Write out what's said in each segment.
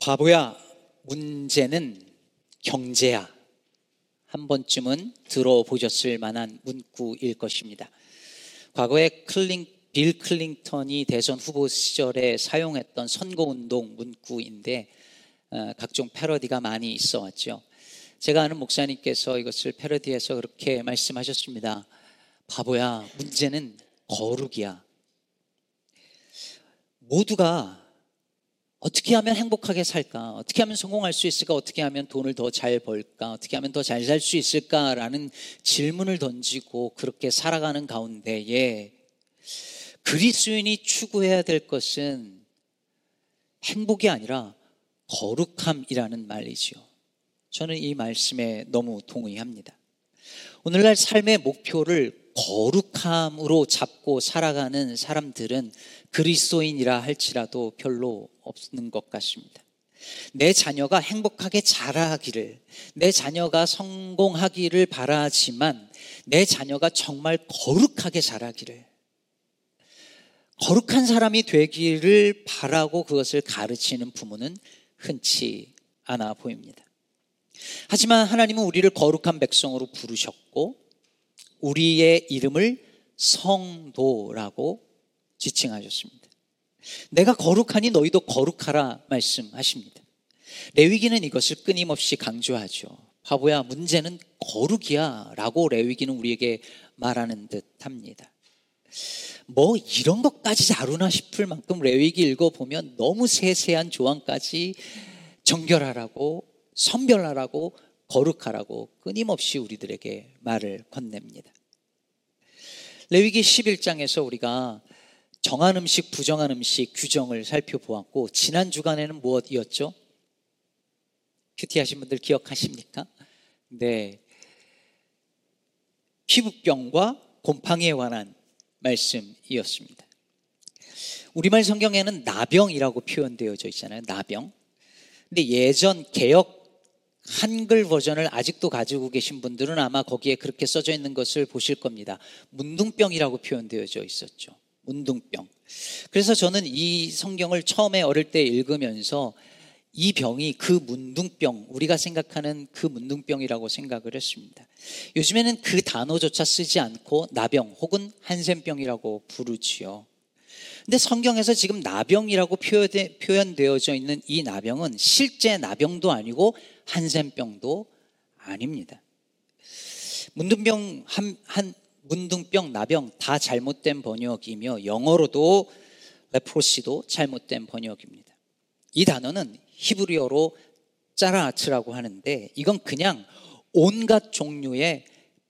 바보야, 문제는 경제야. 한 번쯤은 들어보셨을 만한 문구일 것입니다. 과거에 클링, 빌 클링턴이 대선 후보 시절에 사용했던 선거운동 문구인데 어, 각종 패러디가 많이 있어 왔죠. 제가 아는 목사님께서 이것을 패러디해서 그렇게 말씀하셨습니다. 바보야, 문제는 거룩이야. 모두가 어떻게 하면 행복하게 살까? 어떻게 하면 성공할 수 있을까? 어떻게 하면 돈을 더 잘 벌까? 어떻게 하면 더 잘 살 수 있을까 라는 질문을 던지고 그렇게 살아가는 가운데에 그리스인이 추구해야 될 것은 행복이 아니라 거룩함이라는 말이죠. 저는 이 말씀에 너무 동의합니다. 오늘날 삶의 목표를 거룩함으로 잡고 살아가는 사람들은 그리스도인이라 할지라도 별로 없는 것 같습니다. 내 자녀가 행복하게 자라기를, 내 자녀가 성공하기를 바라지만 내 자녀가 정말 거룩하게 자라기를, 거룩한 사람이 되기를 바라고 그것을 가르치는 부모는 흔치 않아 보입니다. 하지만 하나님은 우리를 거룩한 백성으로 부르셨고 우리의 이름을 성도라고 지칭하셨습니다. 내가 거룩하니 너희도 거룩하라 말씀하십니다. 레위기는 이것을 끊임없이 강조하죠. 바보야, 문제는 거룩이야. 라고 레위기는 우리에게 말하는 듯 합니다. 뭐 이런 것까지 다루나 싶을 만큼 레위기 읽어보면 너무 세세한 조항까지 정결하라고 선별하라고 거룩하라고 끊임없이 우리들에게 말을 건넵니다. 레위기 11장에서 우리가 정한 음식, 부정한 음식 규정을 살펴보았고 지난 주간에는 무엇이었죠? 큐티 하신 분들 기억하십니까? 네. 피부병과 곰팡이에 관한 말씀이었습니다. 우리말 성경에는 나병이라고 표현되어져 있잖아요. 나병. 근데 예전 개혁 한글 버전을 아직도 가지고 계신 분들은 아마 거기에 그렇게 써져 있는 것을 보실 겁니다. 문둥병이라고 표현되어져 있었죠. 문둥병. 그래서 저는 이 성경을 처음에 어릴 때 읽으면서 이 병이 그 문둥병, 우리가 생각하는 그 문둥병이라고 생각을 했습니다. 요즘에는 그 단어조차 쓰지 않고 나병 혹은 한센병이라고 부르지요. 근데 성경에서 지금 나병이라고 표현되어져 있는 이 나병은 실제 나병도 아니고 한센병도 아닙니다. 문둥병 한, 한 문둥병, 나병 다 잘못된 번역이며 영어로도 레프로시도 잘못된 번역입니다. 이 단어는 히브리어로 짜라아츠라고 하는데 이건 그냥 온갖 종류의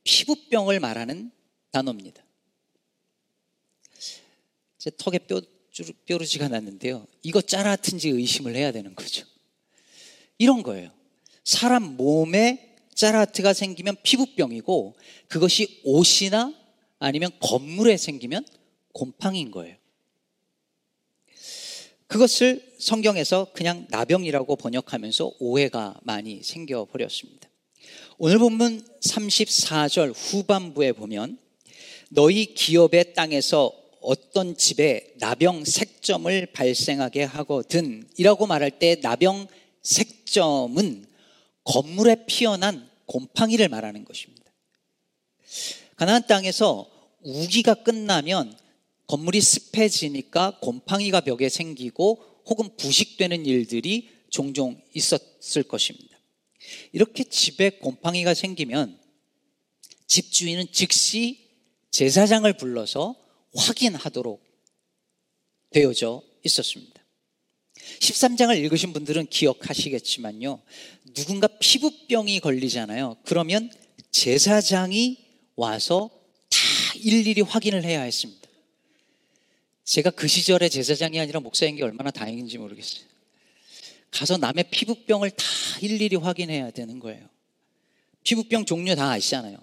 피부병을 말하는 단어입니다. 제 턱에 뼈, 뾰루지가 났는데요. 이거 짜라아트인지 의심을 해야 되는 거죠. 이런 거예요. 사람 몸에 짜라트가 생기면 피부병이고 그것이 옷이나 아니면 건물에 생기면 곰팡이인 거예요. 그것을 성경에서 그냥 나병이라고 번역하면서 오해가 많이 생겨버렸습니다. 오늘 본문 34절 후반부에 보면 너희 기업의 땅에서 어떤 집에 나병 색점을 발생하게 하거든 이라고 말할 때 나병 색점은 건물에 피어난 곰팡이를 말하는 것입니다. 가나안 땅에서 우기가 끝나면 건물이 습해지니까 곰팡이가 벽에 생기고 혹은 부식되는 일들이 종종 있었을 것입니다. 이렇게 집에 곰팡이가 생기면 집주인은 즉시 제사장을 불러서 확인하도록 되어져 있었습니다. 13장을 읽으신 분들은 기억하시겠지만요. 누군가 피부병이 걸리잖아요. 그러면 제사장이 와서 다 일일이 확인을 해야 했습니다. 제가 그 시절에 제사장이 아니라 목사인 게 얼마나 다행인지 모르겠어요. 가서 남의 피부병을 다 일일이 확인해야 되는 거예요. 피부병 종류 다 아시잖아요.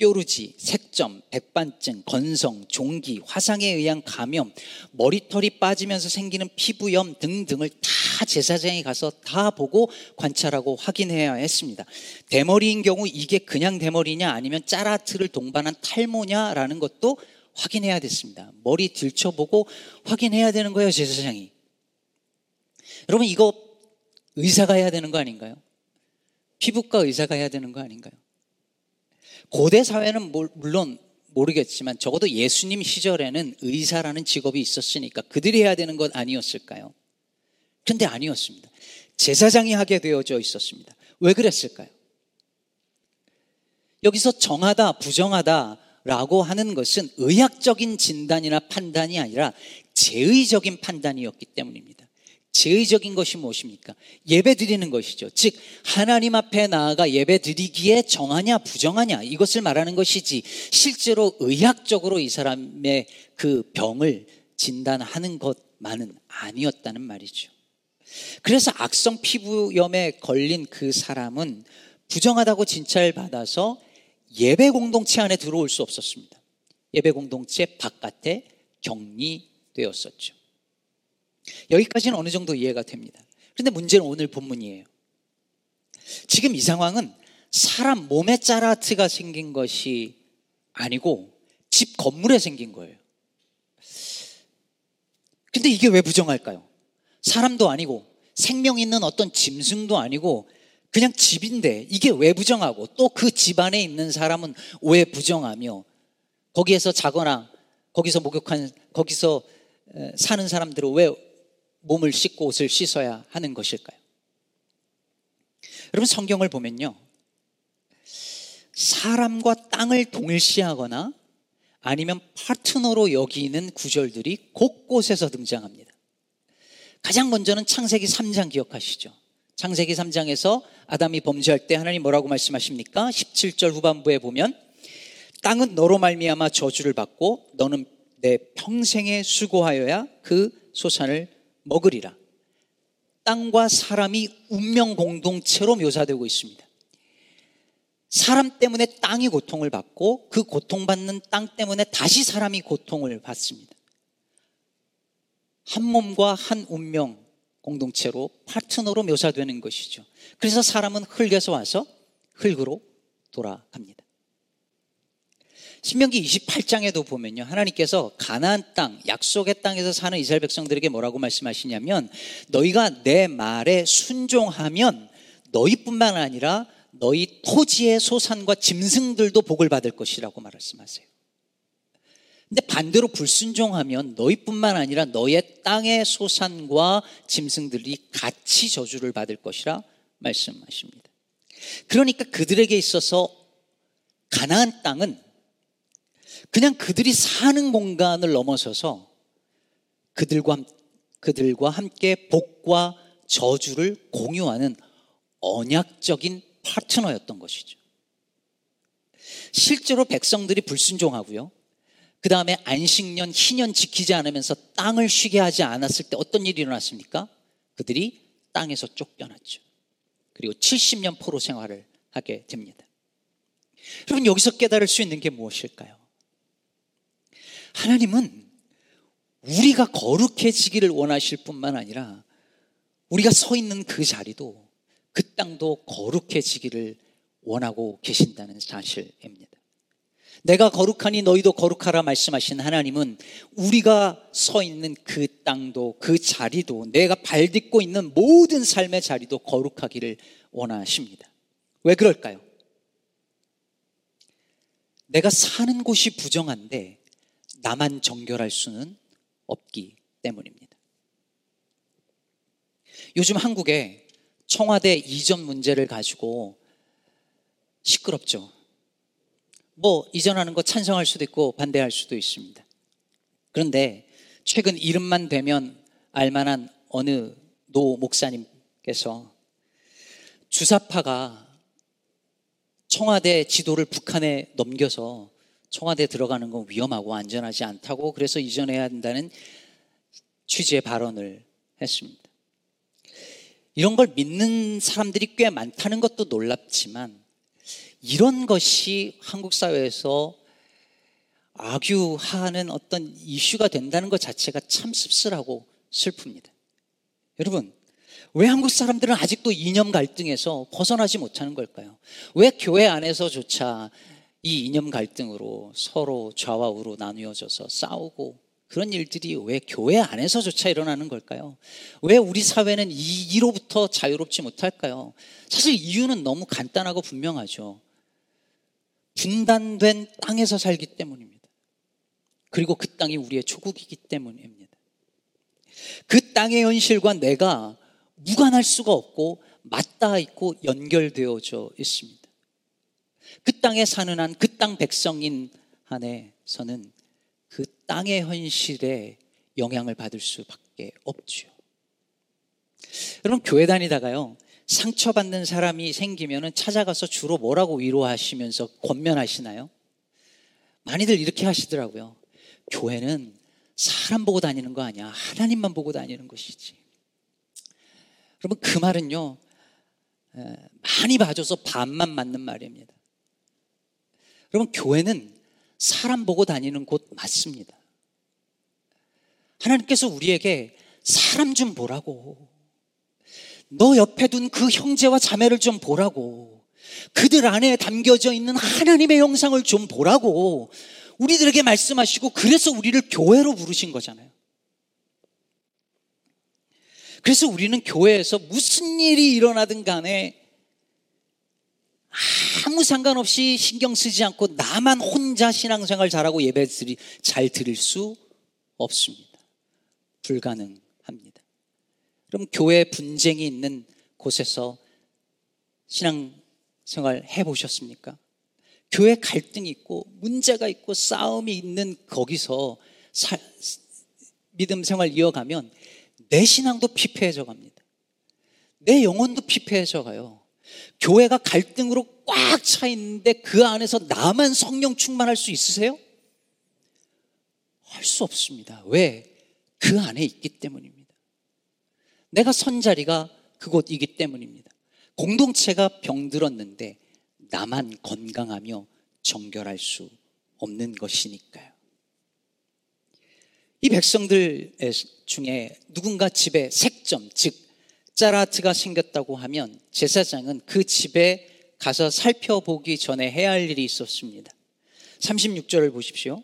뾰루지, 색점, 백반증, 건성, 종기, 화상에 의한 감염, 머리털이 빠지면서 생기는 피부염 등등을 다 제사장이 가서 다 보고 관찰하고 확인해야 했습니다. 대머리인 경우 이게 그냥 대머리냐 아니면 짜라트를 동반한 탈모냐라는 것도 확인해야 됐습니다. 머리 들춰보고 확인해야 되는 거예요, 제사장이. 여러분 이거 의사가 해야 되는 거 아닌가요? 피부과 의사가 해야 되는 거 아닌가요? 고대 사회는 물론 모르겠지만 적어도 예수님 시절에는 의사라는 직업이 있었으니까 그들이 해야 되는 것 아니었을까요? 근데 아니었습니다. 제사장이 하게 되어져 있었습니다. 왜 그랬을까요? 여기서 정하다, 부정하다 라고 하는 것은 의학적인 진단이나 판단이 아니라 제의적인 판단이었기 때문입니다. 제의적인 것이 무엇입니까? 예배 드리는 것이죠. 즉, 하나님 앞에 나아가 예배 드리기에 정하냐, 부정하냐, 이것을 말하는 것이지, 실제로 의학적으로 이 사람의 그 병을 진단하는 것만은 아니었다는 말이죠. 그래서 악성 피부염에 걸린 그 사람은 부정하다고 진찰 받아서 예배 공동체 안에 들어올 수 없었습니다. 예배 공동체 바깥에 격리되었었죠. 여기까지는 어느 정도 이해가 됩니다. 그런데 문제는 오늘 본문이에요. 지금 이 상황은 사람 몸에 짜라트가 생긴 것이 아니고 집 건물에 생긴 거예요. 근데 이게 왜 부정할까요? 사람도 아니고 생명 있는 어떤 짐승도 아니고 그냥 집인데 이게 왜 부정하고 또 그 집안에 있는 사람은 왜 부정하며 거기에서 자거나 거기서 목욕한 거기서 사는 사람들은 왜 몸을 씻고 옷을 씻어야 하는 것일까요? 여러분 성경을 보면요. 사람과 땅을 동일시하거나 아니면 파트너로 여기는 구절들이 곳곳에서 등장합니다. 가장 먼저는 창세기 3장 기억하시죠? 창세기 3장에서 아담이 범죄할 때 하나님 뭐라고 말씀하십니까? 17절 후반부에 보면 땅은 너로 말미암아 저주를 받고 너는 내 평생에 수고하여야 그 소산을 먹으리라. 땅과 사람이 운명 공동체로 묘사되고 있습니다. 사람 때문에 땅이 고통을 받고 그 고통받는 땅 때문에 다시 사람이 고통을 받습니다. 한 몸과 한 운명 공동체로 파트너로 묘사되는 것이죠. 그래서 사람은 흙에서 와서 흙으로 돌아갑니다. 신명기 28장에도 보면요. 하나님께서 가나안 땅, 약속의 땅에서 사는 이스라엘 백성들에게 뭐라고 말씀하시냐면 너희가 내 말에 순종하면 너희뿐만 아니라 너희 토지의 소산과 짐승들도 복을 받을 것이라고 말씀하세요. 근데 반대로 불순종하면 너희뿐만 아니라 너의 땅의 소산과 짐승들이 같이 저주를 받을 것이라 말씀하십니다. 그러니까 그들에게 있어서 가나안 땅은 그냥 그들이 사는 공간을 넘어서서 그들과, 그들과 함께 복과 저주를 공유하는 언약적인 파트너였던 것이죠. 실제로 백성들이 불순종하고요. 그 다음에 안식년, 희년 지키지 않으면서 땅을 쉬게 하지 않았을 때 어떤 일이 일어났습니까? 그들이 땅에서 쫓겨났죠. 그리고 70년 포로 생활을 하게 됩니다. 여러분, 여기서 깨달을 수 있는 게 무엇일까요? 하나님은 우리가 거룩해지기를 원하실 뿐만 아니라 우리가 서 있는 그 자리도 그 땅도 거룩해지기를 원하고 계신다는 사실입니다. 내가 거룩하니 너희도 거룩하라 말씀하신 하나님은 우리가 서 있는 그 땅도 그 자리도 내가 발 딛고 있는 모든 삶의 자리도 거룩하기를 원하십니다. 왜 그럴까요? 내가 사는 곳이 부정한데 나만 정결할 수는 없기 때문입니다. 요즘 한국에 청와대 이전 문제를 가지고 시끄럽죠. 뭐 이전하는 거 찬성할 수도 있고 반대할 수도 있습니다. 그런데 최근 이름만 되면 알만한 어느 노 목사님께서 주사파가 청와대 지도를 북한에 넘겨서 청와대 들어가는 건 위험하고 안전하지 않다고 그래서 이전해야 한다는 취지의 발언을 했습니다. 이런 걸 믿는 사람들이 꽤 많다는 것도 놀랍지만 이런 것이 한국 사회에서 악유하는 어떤 이슈가 된다는 것 자체가 참 씁쓸하고 슬픕니다. 여러분, 왜 한국 사람들은 아직도 이념 갈등에서 벗어나지 못하는 걸까요? 왜 교회 안에서조차 이 이념 갈등으로 서로 좌와 우로 나누어져서 싸우고 그런 일들이 왜 교회 안에서조차 일어나는 걸까요? 왜 우리 사회는 이, 이로부터 자유롭지 못할까요? 사실 이유는 너무 간단하고 분명하죠. 분단된 땅에서 살기 때문입니다. 그리고 그 땅이 우리의 조국이기 때문입니다. 그 땅의 현실과 내가 무관할 수가 없고 맞닿아 있고 연결되어져 있습니다. 그 땅에 사는 한, 그 땅 백성인 한에서는 그 땅의 현실에 영향을 받을 수밖에 없죠. 여러분, 교회 다니다가요, 상처받는 사람이 생기면 찾아가서 주로 뭐라고 위로하시면서 권면하시나요? 많이들 이렇게 하시더라고요. 교회는 사람 보고 다니는 거 아니야. 하나님만 보고 다니는 것이지. 여러분, 그 말은요, 많이 봐줘서 반만 맞는 말입니다. 여러분, 교회는 사람 보고 다니는 곳 맞습니다. 하나님께서 우리에게 사람 좀 보라고. 너 옆에 둔 그 형제와 자매를 좀 보라고. 그들 안에 담겨져 있는 하나님의 형상을 좀 보라고. 우리들에게 말씀하시고 그래서 우리를 교회로 부르신 거잖아요. 그래서 우리는 교회에서 무슨 일이 일어나든 간에 아무 상관없이 신경 쓰지 않고 나만 혼자 신앙생활 잘하고 예배 잘 드릴 수 없습니다. 불가능합니다. 그럼 교회 분쟁이 있는 곳에서 신앙생활 해보셨습니까? 교회 갈등이 있고 문제가 있고 싸움이 있는 거기서 사, 믿음 생활 이어가면 내 신앙도 피폐해져 갑니다. 내 영혼도 피폐해져 가요. 교회가 갈등으로 꽉 차 있는데 그 안에서 나만 성령 충만할 수 있으세요? 할 수 없습니다. 왜? 그 안에 있기 때문입니다. 내가 선 자리가 그곳이기 때문입니다. 공동체가 병들었는데 나만 건강하며 정결할 수 없는 것이니까요. 이 백성들 중에 누군가 집에 색점, 즉 짜라트가 생겼다고 하면 제사장은 그 집에 가서 살펴보기 전에 해야 할 일이 있었습니다. 36절을 보십시오.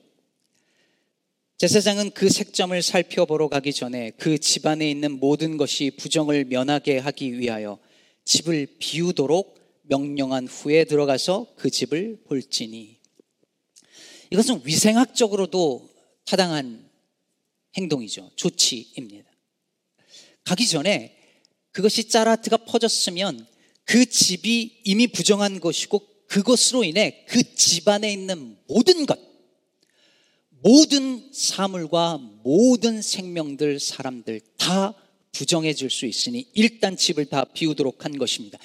제사장은 그 색점을 살펴보러 가기 전에 그 집안에 있는 모든 것이 부정을 면하게 하기 위하여 집을 비우도록 명령한 후에 들어가서 그 집을 볼지니 이것은 위생학적으로도 타당한 행동이죠. 조치입니다. 가기 전에 그것이 짜라트가 퍼졌으면 그 집이 이미 부정한 것이고 그것으로 인해 그 집안에 있는 모든 것, 모든 사물과 모든 생명들, 사람들 다 부정해질 수 있으니 일단 집을 다 비우도록 한 것입니다.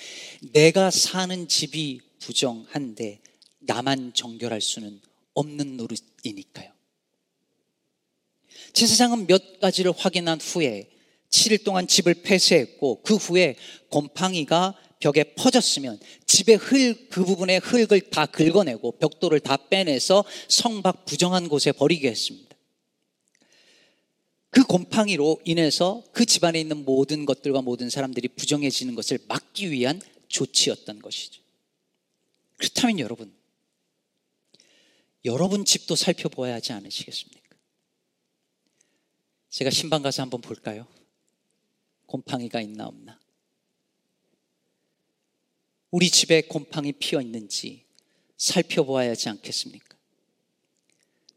내가 사는 집이 부정한데 나만 정결할 수는 없는 노릇이니까요. 제사장은 몇 가지를 확인한 후에 7일 동안 집을 폐쇄했고 그 후에 곰팡이가 벽에 퍼졌으면 집의 흙, 그 부분의 흙을 다 긁어내고 벽돌을 다 빼내서 성밖 부정한 곳에 버리게 했습니다. 그 곰팡이로 인해서 그 집안에 있는 모든 것들과 모든 사람들이 부정해지는 것을 막기 위한 조치였던 것이죠. 그렇다면 여러분, 여러분 집도 살펴보아야 하지 않으시겠습니까? 제가 신방 가서 한번 볼까요? 곰팡이가 있나 없나? 우리 집에 곰팡이 피어 있는지 살펴보아야 하지 않겠습니까?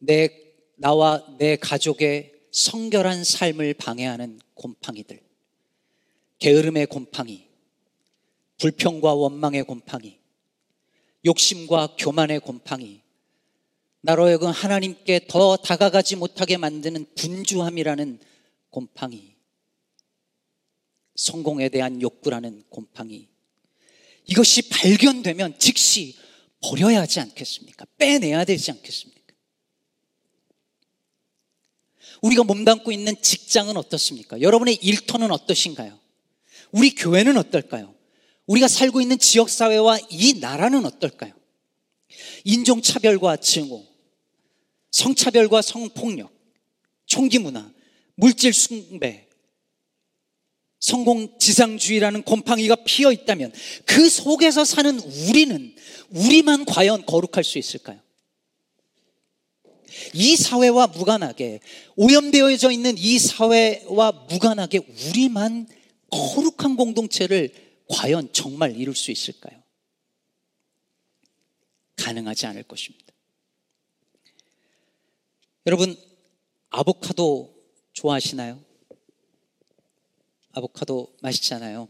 내, 나와 내 가족의 성결한 삶을 방해하는 곰팡이들. 게으름의 곰팡이, 불평과 원망의 곰팡이, 욕심과 교만의 곰팡이, 나로 하여금 하나님께 더 다가가지 못하게 만드는 분주함이라는 곰팡이, 성공에 대한 욕구라는 곰팡이. 이것이 발견되면 즉시 버려야 하지 않겠습니까? 빼내야 되지 않겠습니까? 우리가 몸담고 있는 직장은 어떻습니까? 여러분의 일터는 어떠신가요? 우리 교회는 어떨까요? 우리가 살고 있는 지역사회와 이 나라는 어떨까요? 인종차별과 증오, 성차별과 성폭력, 총기문화, 물질숭배, 성공 지상주의라는 곰팡이가 피어 있다면 그 속에서 사는 우리는 우리만 과연 거룩할 수 있을까요? 이 사회와 무관하게 오염되어져 있는 이 사회와 무관하게 우리만 거룩한 공동체를 과연 정말 이룰 수 있을까요? 가능하지 않을 것입니다. 여러분, 아보카도 좋아하시나요? 아보카도 맛있잖아요.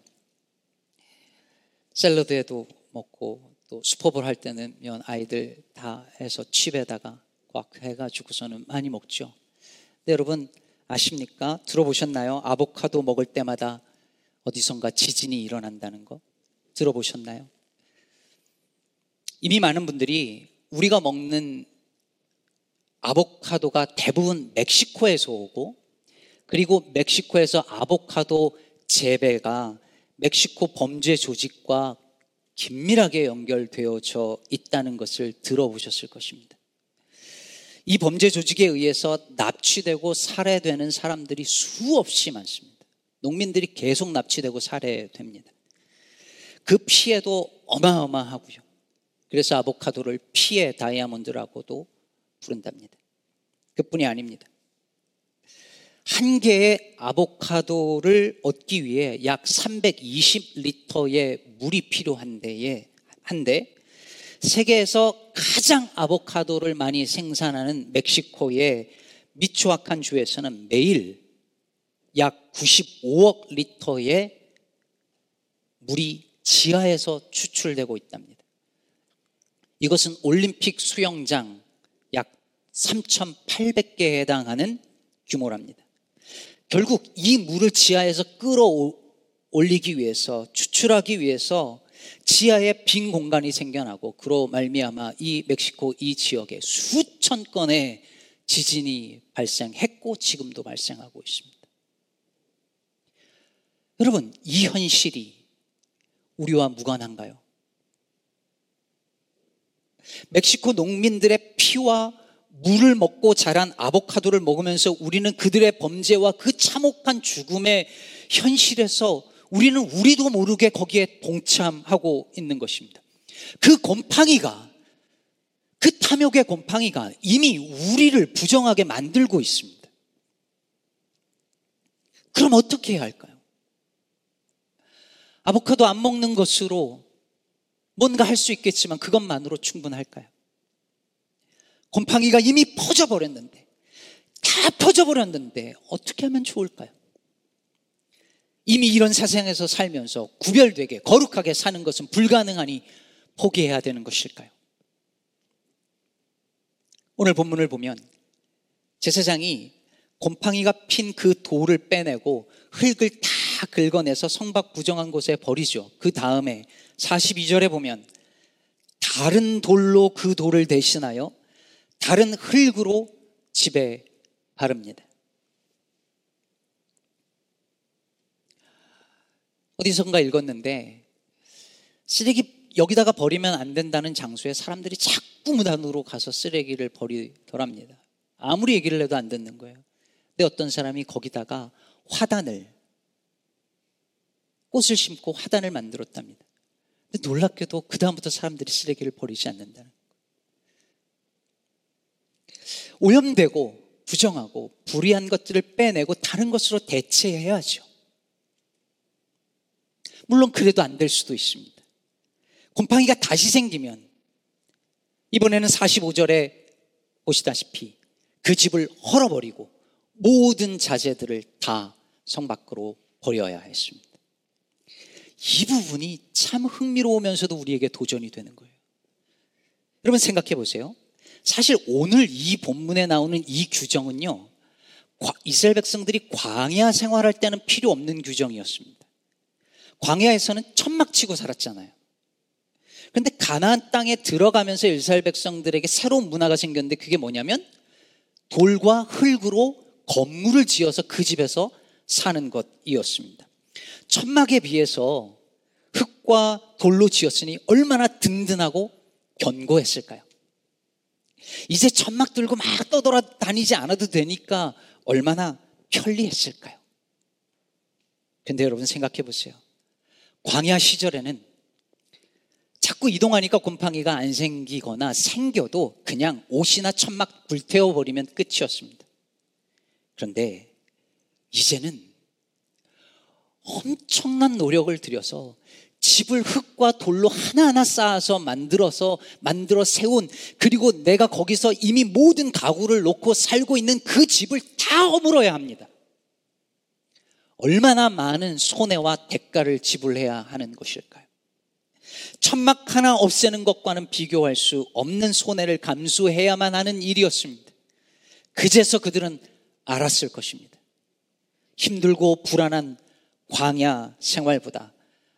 샐러드에도 먹고 또 수퍼볼 할 때는 면 아이들 다 해서 칩에다가 꽉 해가지고서는 많이 먹죠. 근데 여러분 아십니까? 들어보셨나요? 아보카도 먹을 때마다 어디선가 지진이 일어난다는 거 들어보셨나요? 이미 많은 분들이 우리가 먹는 아보카도가 대부분 멕시코에서 오고 그리고 멕시코에서 아보카도 재배가 멕시코 범죄 조직과 긴밀하게 연결되어져 있다는 것을 들어보셨을 것입니다. 이 범죄 조직에 의해서 납치되고 살해되는 사람들이 수없이 많습니다. 농민들이 계속 납치되고 살해됩니다. 그 피해도 어마어마하고요. 그래서 아보카도를 피해 다이아몬드라고도 부른답니다. 그뿐이 아닙니다. 한 개의 아보카도를 얻기 위해 약 320리터의 물이 필요한데에 한데 세계에서 가장 아보카도를 많이 생산하는 멕시코의 미초아칸 주에서는 매일 약 95억 리터의 물이 지하에서 추출되고 있답니다. 이것은 올림픽 수영장 약 3,800개에 해당하는 규모랍니다. 결국 이 물을 지하에서 끌어올리기 위해서 추출하기 위해서 지하에 빈 공간이 생겨나고 그로 말미암아 이 멕시코 이 지역에 수천 건의 지진이 발생했고 지금도 발생하고 있습니다. 여러분, 이 현실이 우리와 무관한가요? 멕시코 농민들의 피와 물을 먹고 자란 아보카도를 먹으면서 우리는 그들의 범죄와 그 참혹한 죽음의 현실에서 우리는 우리도 모르게 거기에 동참하고 있는 것입니다. 그 곰팡이가 그 탐욕의 곰팡이가 이미 우리를 부정하게 만들고 있습니다. 그럼 어떻게 해야 할까요? 아보카도 안 먹는 것으로 뭔가 할 수 있겠지만 그것만으로 충분할까요? 곰팡이가 이미 퍼져버렸는데, 다 퍼져버렸는데, 어떻게 하면 좋을까요? 이미 이런 세상에서 살면서 구별되게, 거룩하게 사는 것은 불가능하니 포기해야 되는 것일까요? 오늘 본문을 보면 제사장이 곰팡이가 핀 그 돌을 빼내고 흙을 다 긁어내서 성박 부정한 곳에 버리죠. 그 다음에 42절에 보면 다른 돌로 그 돌을 대신하여 다른 흙으로 집에 바릅니다. 어디선가 읽었는데 쓰레기 여기다가 버리면 안 된다는 장소에 사람들이 자꾸 무단으로 가서 쓰레기를 버리더랍니다. 아무리 얘기를 해도 안 듣는 거예요. 근데 어떤 사람이 거기다가 화단을 꽃을 심고 화단을 만들었답니다. 근데 놀랍게도 그다음부터 사람들이 쓰레기를 버리지 않는다는 오염되고 부정하고 불의한 것들을 빼내고 다른 것으로 대체해야죠. 물론 그래도 안 될 수도 있습니다. 곰팡이가 다시 생기면 이번에는 45절에 보시다시피 그 집을 헐어버리고 모든 자재들을 다 성 밖으로 버려야 했습니다. 이 부분이 참 흥미로우면서도 우리에게 도전이 되는 거예요. 여러분 생각해 보세요. 사실 오늘 이 본문에 나오는 이 규정은요, 이스라엘 백성들이 광야 생활할 때는 필요 없는 규정이었습니다. 광야에서는 천막 치고 살았잖아요. 그런데 가나안 땅에 들어가면서 이스라엘 백성들에게 새로운 문화가 생겼는데 그게 뭐냐면 돌과 흙으로 건물을 지어서 그 집에서 사는 것이었습니다. 천막에 비해서 흙과 돌로 지었으니 얼마나 든든하고 견고했을까요? 이제 천막 들고 막 떠돌아다니지 않아도 되니까 얼마나 편리했을까요? 근데 여러분 생각해 보세요. 광야 시절에는 자꾸 이동하니까 곰팡이가 안 생기거나 생겨도 그냥 옷이나 천막 불태워 버리면 끝이었습니다. 그런데 이제는 엄청난 노력을 들여서 집을 흙과 돌로 하나하나 쌓아서 만들어서 만들어 세운 그리고 내가 거기서 이미 모든 가구를 놓고 살고 있는 그 집을 다 허물어야 합니다. 얼마나 많은 손해와 대가를 지불해야 하는 것일까요? 천막 하나 없애는 것과는 비교할 수 없는 손해를 감수해야만 하는 일이었습니다. 그제서 그들은 알았을 것입니다. 힘들고 불안한 광야 생활보다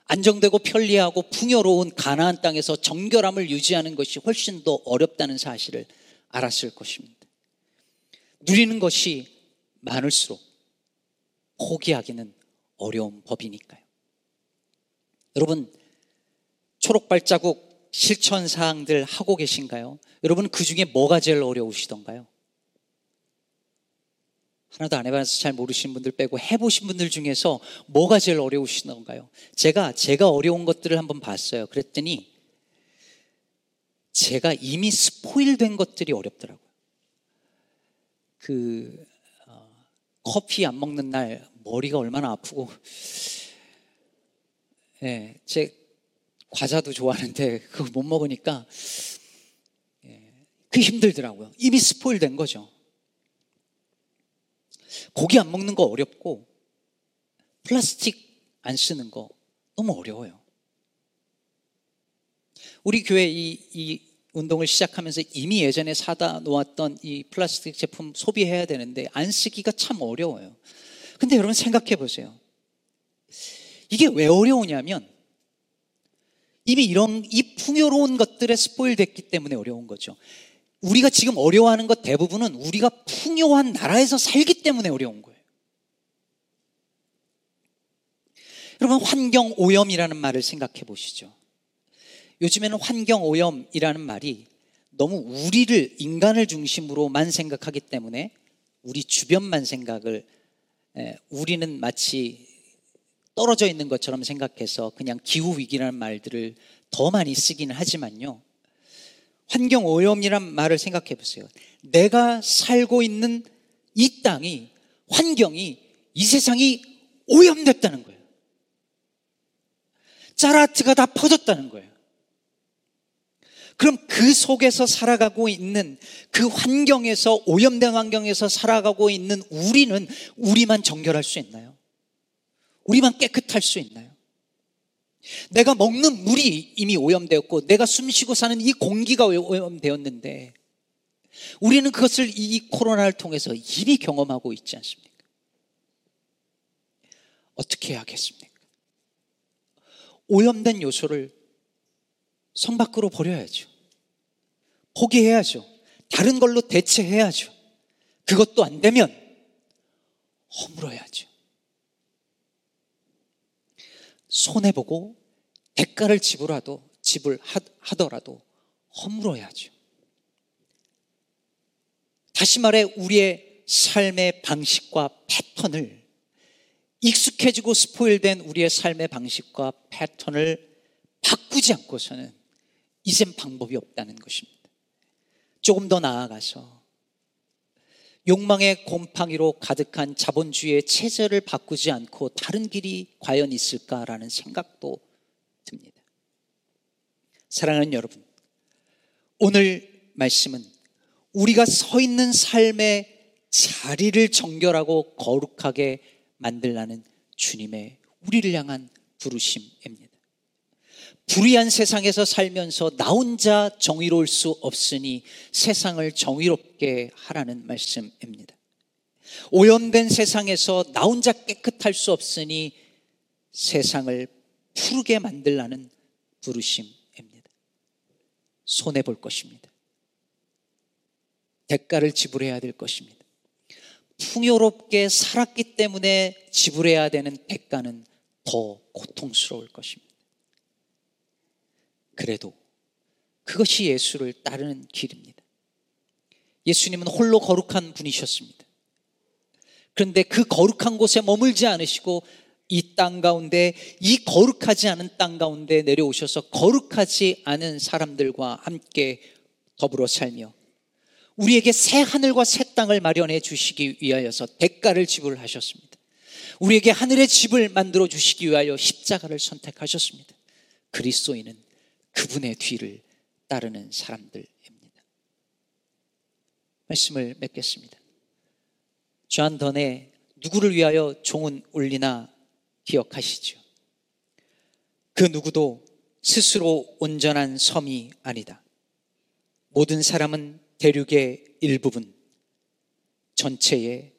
안정되고 편리하고 풍요로운 가나안 땅에서 정결함을 유지하는 것이 훨씬 더 어렵다는 사실을 알았을 것입니다. 누리는 것이 많을수록 포기하기는 어려운 법이니까요. 여러분, 초록 발자국 실천 사항들 하고 계신가요? 여러분, 그 중에 뭐가 제일 어려우시던가요? 하나도 안 해봐서 잘 모르시는 분들 빼고 해보신 분들 중에서 뭐가 제일 어려우시던가요? 제가, 제가 어려운 것들을 한번 봤어요. 그랬더니 제가 이미 스포일 된 것들이 어렵더라고요. 그, 어, 커피 안 먹는 날 머리가 얼마나 아프고, 예, 네, 제 과자도 좋아하는데 그거 못 먹으니까 예, 그 힘들더라고요. 이미 스포일 된 거죠. 고기 안 먹는 거 어렵고 플라스틱 안 쓰는 거 너무 어려워요. 우리 교회 이, 이 운동을 시작하면서 이미 예전에 사다 놓았던 이 플라스틱 제품 소비해야 되는데 안 쓰기가 참 어려워요. 근데 여러분 생각해 보세요. 이게 왜 어려우냐면 이미 이런 이 풍요로운 것들에 스포일 됐기 때문에 어려운 거죠. 우리가 지금 어려워하는 것 대부분은 우리가 풍요한 나라에서 살기 때문에 어려운 거예요. 여러분, 환경 오염이라는 말을 생각해 보시죠. 요즘에는 환경 오염이라는 말이 너무 우리를, 인간을 중심으로만 생각하기 때문에 우리 주변만 생각을, 우리는 마치 떨어져 있는 것처럼 생각해서 그냥 기후위기라는 말들을 더 많이 쓰기는 하지만요. 환경 오염이란 말을 생각해 보세요. 내가 살고 있는 이 땅이, 환경이, 이 세상이 오염됐다는 거예요. 짜라트가 다 퍼졌다는 거예요. 그럼 그 속에서 살아가고 있는 그 환경에서 오염된 환경에서 살아가고 있는 우리는 우리만 정결할 수 있나요? 우리만 깨끗할 수 있나요? 내가 먹는 물이 이미 오염되었고 내가 숨쉬고 사는 이 공기가 오염되었는데 우리는 그것을 이 코로나를 통해서 이미 경험하고 있지 않습니까? 어떻게 해야겠습니까? 오염된 요소를 성 밖으로 버려야죠. 포기해야죠. 다른 걸로 대체해야죠. 그것도 안 되면 허물어야죠. 손해보고 대가를 지불하도 지불 하더라도 허물어야죠. 다시 말해 우리의 삶의 방식과 패턴을 익숙해지고 스포일된 우리의 삶의 방식과 패턴을 바꾸지 않고서는 이젠 방법이 없다는 것입니다. 조금 더 나아가서 욕망의 곰팡이로 가득한 자본주의의 체제를 바꾸지 않고 다른 길이 과연 있을까라는 생각도 듭니다. 사랑하는 여러분, 오늘 말씀은 우리가 서 있는 삶의 자리를 정결하고 거룩하게 만들라는 주님의 우리를 향한 부르심입니다. 불의한 세상에서 살면서 나 혼자 정의로울 수 없으니 세상을 정의롭게 하라는 말씀입니다. 오염된 세상에서 나 혼자 깨끗할 수 없으니 세상을 푸르게 만들라는 부르심입니다. 손해 볼 것입니다. 대가를 지불해야 될 것입니다. 풍요롭게 살았기 때문에 지불해야 되는 대가는 더 고통스러울 것입니다. 그래도 그것이 예수를 따르는 길입니다. 예수님은 홀로 거룩한 분이셨습니다. 그런데 그 거룩한 곳에 머물지 않으시고 이 땅 가운데 이 거룩하지 않은 땅 가운데 내려오셔서 거룩하지 않은 사람들과 함께 더불어 살며 우리에게 새 하늘과 새 땅을 마련해 주시기 위하여서 대가를 지불하셨습니다. 우리에게 하늘의 집을 만들어 주시기 위하여 십자가를 선택하셨습니다. 그리스도인은 그분의 뒤를 따르는 사람들입니다. 말씀을 맺겠습니다. 존 던의 누구를 위하여 종은 울리나 기억하시죠. 그 누구도 스스로 온전한 섬이 아니다. 모든 사람은 대륙의 일부분, 전체의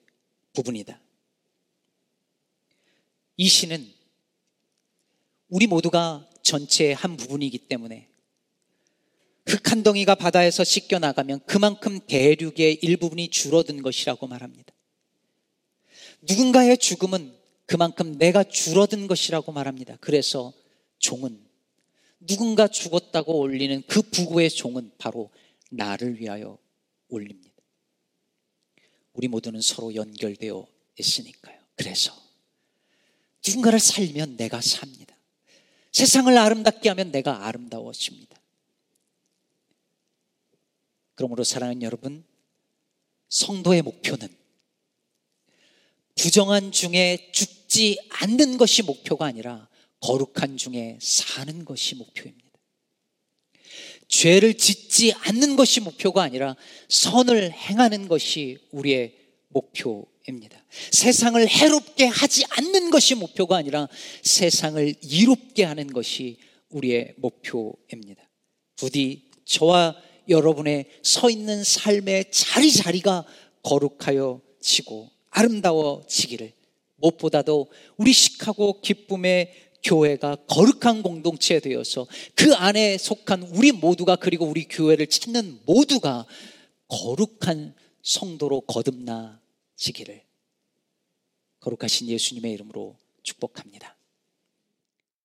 부분이다. 이 시는 우리 모두가 전체의 한 부분이기 때문에 흙 한 덩이가 바다에서 씻겨 나가면 그만큼 대륙의 일부분이 줄어든 것이라고 말합니다. 누군가의 죽음은 그만큼 내가 줄어든 것이라고 말합니다. 그래서 종은 누군가 죽었다고 올리는 그 부고의 종은 바로 나를 위하여 올립니다. 우리 모두는 서로 연결되어 있으니까요. 그래서 누군가를 살면 내가 삽니다. 세상을 아름답게 하면 내가 아름다워집니다. 그러므로 사랑하는 여러분, 성도의 목표는 부정한 중에 죽지 않는 것이 목표가 아니라 거룩한 중에 사는 것이 목표입니다. 죄를 짓지 않는 것이 목표가 아니라 선을 행하는 것이 우리의 목표입니다. 세상을 해롭게 하지 않는 것이 목표가 아니라 세상을 이롭게 하는 것이 우리의 목표입니다. 부디 저와 여러분의 서 있는 삶의 자리자리가 거룩하여 지고 아름다워지기를 무엇보다도 우리 시카고 기쁨의 교회가 거룩한 공동체 되어서 그 안에 속한 우리 모두가 그리고 우리 교회를 찾는 모두가 거룩한 성도로 거듭나 지기를 거룩하신 예수님의 이름으로 축복합니다.